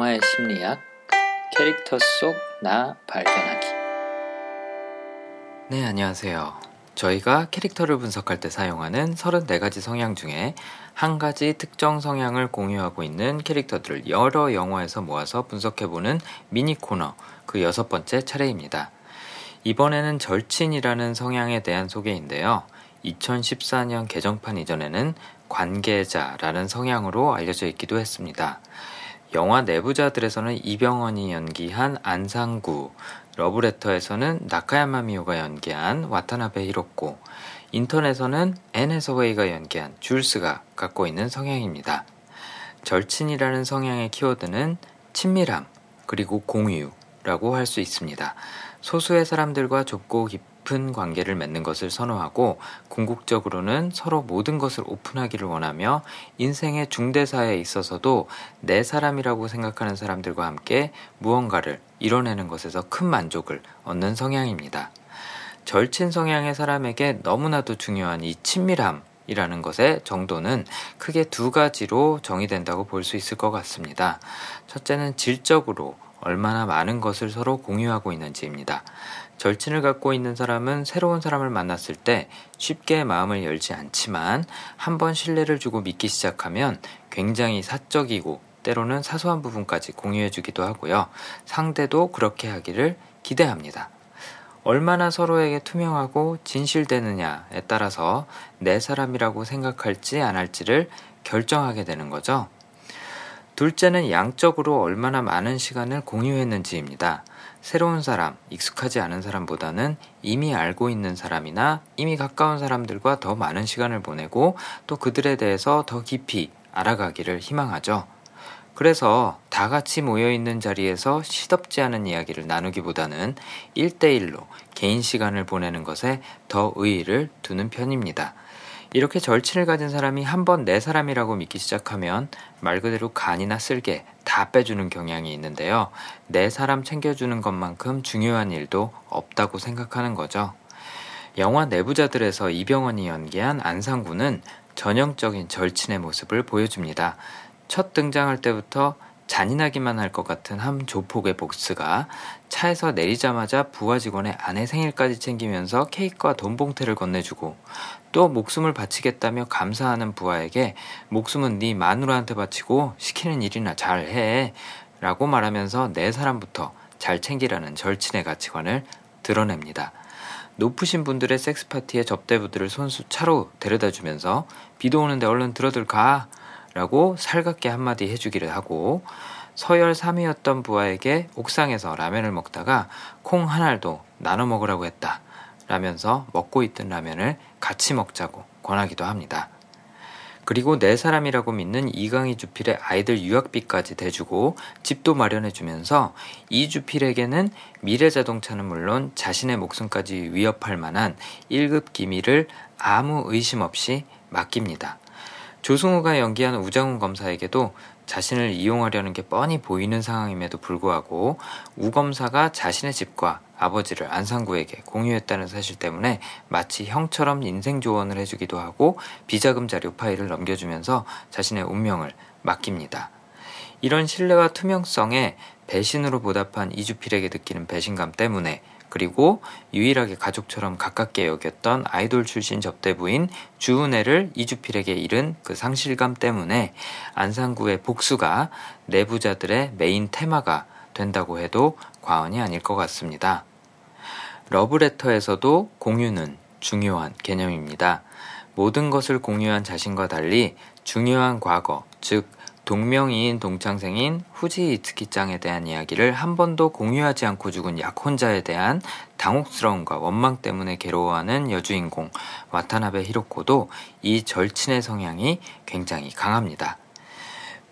영화의 심리학, 캐릭터 속 나 발견하기. 네, 안녕하세요. 저희가 캐릭터를 분석할 때 사용하는 34가지 성향 중에 한 가지 특정 성향을 공유하고 있는 캐릭터들을 여러 영화에서 모아서 분석해보는 미니 코너 그 여섯 번째 차례입니다. 이번에는 절친이라는 성향에 대한 소개인데요. 2014년 개정판 이전에는 관계자라는 성향으로 알려져 있기도 했습니다. 영화 내부자들에서는 이병헌이 연기한 안상구, 러브레터에서는 나카야마 미오가 연기한 와타나베 히로코, 인턴에서는 앤 해서웨이가 연기한 줄스가 갖고 있는 성향입니다. 절친이라는 성향의 키워드는 친밀함, 그리고 공유라고 할 수 있습니다. 소수의 사람들과 좁고 깊은 관계를 맺는 것을 선호하고 궁극적으로는 서로 모든 것을 오픈하기를 원하며 인생의 중대사에 있어서도 내 사람이라고 생각하는 사람들과 함께 무언가를 이뤄내는 것에서 큰 만족을 얻는 성향입니다. 절친 성향의 사람에게 너무나도 중요한 이 친밀함 이라는 것의 정도는 크게 두 가지로 정의된다고 볼 수 있을 것 같습니다. 첫째는 질적으로 얼마나 많은 것을 서로 공유하고 있는지입니다. 절친을 갖고 있는 사람은 새로운 사람을 만났을 때 쉽게 마음을 열지 않지만 한번 신뢰를 주고 믿기 시작하면 굉장히 사적이고 때로는 사소한 부분까지 공유해주기도 하고요. 상대도 그렇게 하기를 기대합니다. 얼마나 서로에게 투명하고 진실되느냐에 따라서 내 사람이라고 생각할지 안 할지를 결정하게 되는 거죠. 둘째는 양적으로 얼마나 많은 시간을 공유했는지입니다. 새로운 사람, 익숙하지 않은 사람보다는 이미 알고 있는 사람이나 이미 가까운 사람들과 더 많은 시간을 보내고 또 그들에 대해서 더 깊이 알아가기를 희망하죠. 그래서 다 같이 모여 있는 자리에서 시덥지 않은 이야기를 나누기보다는 1대1로 개인 시간을 보내는 것에 더 의의를 두는 편입니다. 이렇게 절친을 가진 사람이 한 번 내 사람이라고 믿기 시작하면 말 그대로 간이나 쓸개 다 빼주는 경향이 있는데요. 내 사람 챙겨주는 것만큼 중요한 일도 없다고 생각하는 거죠. 영화 내부자들에서 이병헌이 연기한 안상구는 전형적인 절친의 모습을 보여줍니다. 첫 등장할 때부터 잔인하기만 할 것 같은 한 조폭의 복스가 차에서 내리자마자 부하 직원의 아내 생일까지 챙기면서 케이크와 돈 봉투를 건네주고 또 목숨을 바치겠다며 감사하는 부하에게 목숨은 네 마누라한테 바치고 시키는 일이나 잘해 라고 말하면서 내 사람부터 잘 챙기라는 절친의 가치관을 드러냅니다. 높으신 분들의 섹스 파티에 접대부들을 손수 차로 데려다 주면서 비도 오는데 얼른 들어들 가 라고 살갑게 한마디 해주기를 하고 서열 3위였던 부하에게 옥상에서 라면을 먹다가 콩한 알도 나눠 먹으라고 했다. 라면서 먹고 있던 라면을 같이 먹자고 권하기도 합니다. 그리고 내 사람이라고 믿는 이강희 주필의 아이들 유학비까지 대주고 집도 마련해주면서 이 주필에게는 미래 자동차는 물론 자신의 목숨까지 위협할 만한 1급 기밀을 아무 의심 없이 맡깁니다. 조승우가 연기한 우장훈 검사에게도 자신을 이용하려는 게 뻔히 보이는 상황임에도 불구하고 우 검사가 자신의 집과 아버지를 안상구에게 공유했다는 사실 때문에 마치 형처럼 인생 조언을 해주기도 하고 비자금 자료 파일을 넘겨주면서 자신의 운명을 맡깁니다. 이런 신뢰와 투명성에 배신으로 보답한 이 주필에게 느끼는 배신감 때문에 그리고 유일하게 가족처럼 가깝게 여겼던 아이돌 출신 접대부인 주은혜를 이 주필에게 잃은 그 상실감 때문에 안상구의 복수가 내부자들의 메인 테마가 된다고 해도 과언이 아닐 것 같습니다. 러브레터에서도 공유는 중요한 개념입니다. 모든 것을 공유한 자신과 달리 중요한 과거, 즉 동명이인 동창생인 후지 이츠키짱에 대한 이야기를 한 번도 공유하지 않고 죽은 약혼자에 대한 당혹스러움과 원망 때문에 괴로워하는 여주인공 와타나베 히로코도 이 절친의 성향이 굉장히 강합니다.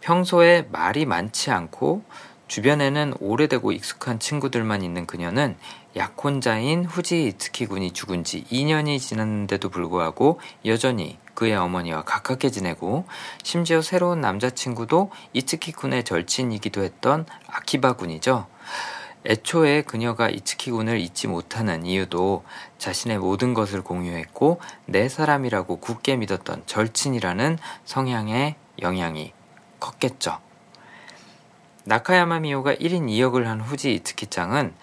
평소에 말이 많지 않고 주변에는 오래되고 익숙한 친구들만 있는 그녀는 약혼자인 후지 이츠키 군이 죽은 지 2년이 지났는데도 불구하고 여전히 그의 어머니와 가깝게 지내고 심지어 새로운 남자친구도 이츠키 군의 절친이기도 했던 아키바 군이죠. 애초에 그녀가 이츠키 군을 잊지 못하는 이유도 자신의 모든 것을 공유했고 내 사람이라고 굳게 믿었던 절친이라는 성향의 영향이 컸겠죠. 나카야마 미오가 1인 2역을 한 후지 이츠키짱은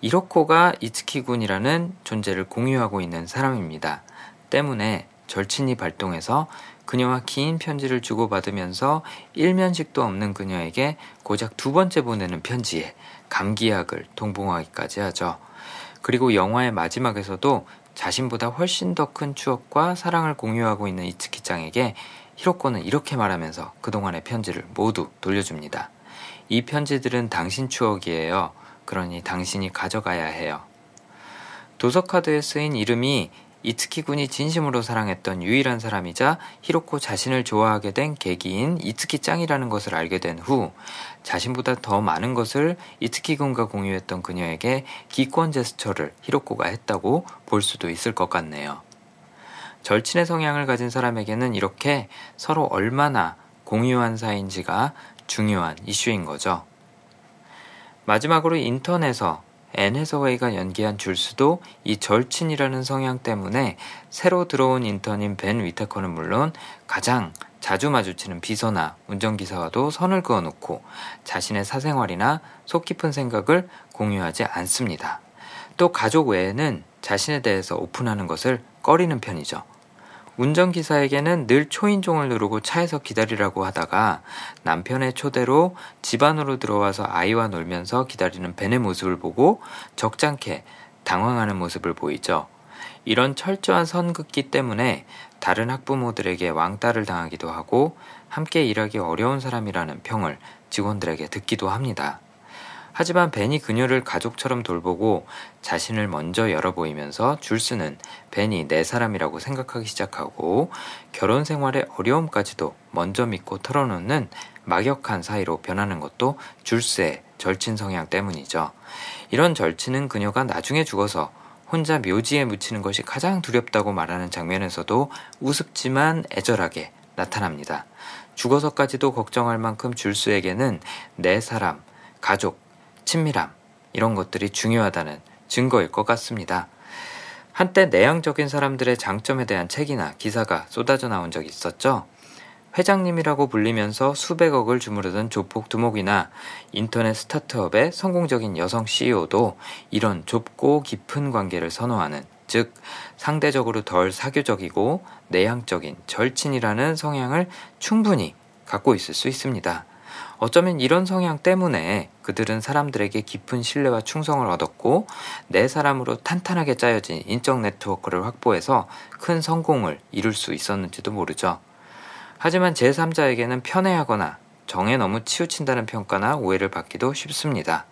이로코가 이츠키 군이라는 존재를 공유하고 있는 사람입니다. 때문에 절친이 발동해서 그녀와 긴 편지를 주고받으면서 일면식도 없는 그녀에게 고작 두 번째 보내는 편지에 감기약을 동봉하기까지 하죠. 그리고 영화의 마지막에서도 자신보다 훨씬 더 큰 추억과 사랑을 공유하고 있는 이츠키짱에게 히로코는 이렇게 말하면서 그동안의 편지를 모두 돌려줍니다. 이 편지들은 당신 추억이에요. 그러니 당신이 가져가야 해요. 도서카드에 쓰인 이름이 이츠키 군이 진심으로 사랑했던 유일한 사람이자 히로코 자신을 좋아하게 된 계기인 이츠키 짱이라는 것을 알게 된 후 자신보다 더 많은 것을 이츠키 군과 공유했던 그녀에게 기권 제스처를 히로코가 했다고 볼 수도 있을 것 같네요. 절친의 성향을 가진 사람에게는 이렇게 서로 얼마나 공유한 사이인지가 중요한 이슈인 거죠. 마지막으로 인턴에서 앤 해서웨이가 연기한 줄스도 이 절친이라는 성향 때문에 새로 들어온 인턴인 벤 위테커는 물론 가장 자주 마주치는 비서나 운전기사와도 선을 그어놓고 자신의 사생활이나 속 깊은 생각을 공유하지 않습니다. 또 가족 외에는 자신에 대해서 오픈하는 것을 꺼리는 편이죠. 운전기사에게는 늘 초인종을 누르고 차에서 기다리라고 하다가 남편의 초대로 집 안으로 들어와서 아이와 놀면서 기다리는 벤의 모습을 보고 적잖게 당황하는 모습을 보이죠. 이런 철저한 선긋기 때문에 다른 학부모들에게 왕따를 당하기도 하고 함께 일하기 어려운 사람이라는 평을 직원들에게 듣기도 합니다. 하지만 벤이 그녀를 가족처럼 돌보고 자신을 먼저 열어보이면서 줄스는 벤이 내 사람이라고 생각하기 시작하고 결혼 생활의 어려움까지도 먼저 믿고 털어놓는 막역한 사이로 변하는 것도 줄스의 절친 성향 때문이죠. 이런 절친은 그녀가 나중에 죽어서 혼자 묘지에 묻히는 것이 가장 두렵다고 말하는 장면에서도 우습지만 애절하게 나타납니다. 죽어서까지도 걱정할 만큼 줄스에게는 내 사람, 가족, 친밀함, 이런 것들이 중요하다는 증거일 것 같습니다. 한때 내향적인 사람들의 장점에 대한 책이나 기사가 쏟아져 나온 적이 있었죠. 회장님이라고 불리면서 수백억을 주무르던 조폭 두목이나 인터넷 스타트업의 성공적인 여성 CEO도 이런 좁고 깊은 관계를 선호하는, 즉, 상대적으로 덜 사교적이고 내향적인 절친이라는 성향을 충분히 갖고 있을 수 있습니다. 어쩌면 이런 성향 때문에 그들은 사람들에게 깊은 신뢰와 충성을 얻었고 내 사람으로 탄탄하게 짜여진 인적 네트워크를 확보해서 큰 성공을 이룰 수 있었는지도 모르죠. 하지만 제3자에게는 편애하거나 정에 너무 치우친다는 평가나 오해를 받기도 쉽습니다.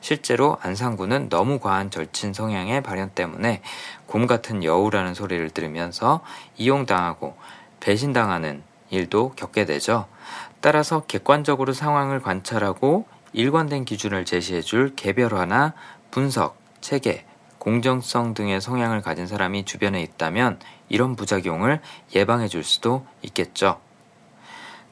실제로 안상구는 너무 과한 절친 성향의 발현 때문에 곰 같은 여우라는 소리를 들으면서 이용당하고 배신당하는 일도 겪게 되죠. 따라서 객관적으로 상황을 관찰하고 일관된 기준을 제시해 줄 개별화나 분석, 체계, 공정성 등의 성향을 가진 사람이 주변에 있다면 이런 부작용을 예방해 줄 수도 있겠죠.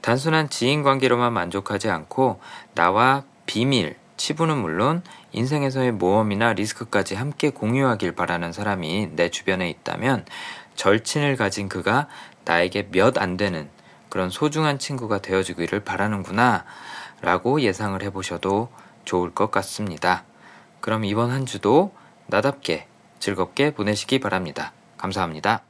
단순한 지인 관계로만 만족하지 않고 나와 비밀, 치부는 물론 인생에서의 모험이나 리스크까지 함께 공유하길 바라는 사람이 내 주변에 있다면 절친을 가진 그가 나에게 몇 안 되는 그런 소중한 친구가 되어주기를 바라는구나 라고 예상을 해보셔도 좋을 것 같습니다. 그럼 이번 한 주도 나답게 즐겁게 보내시기 바랍니다. 감사합니다.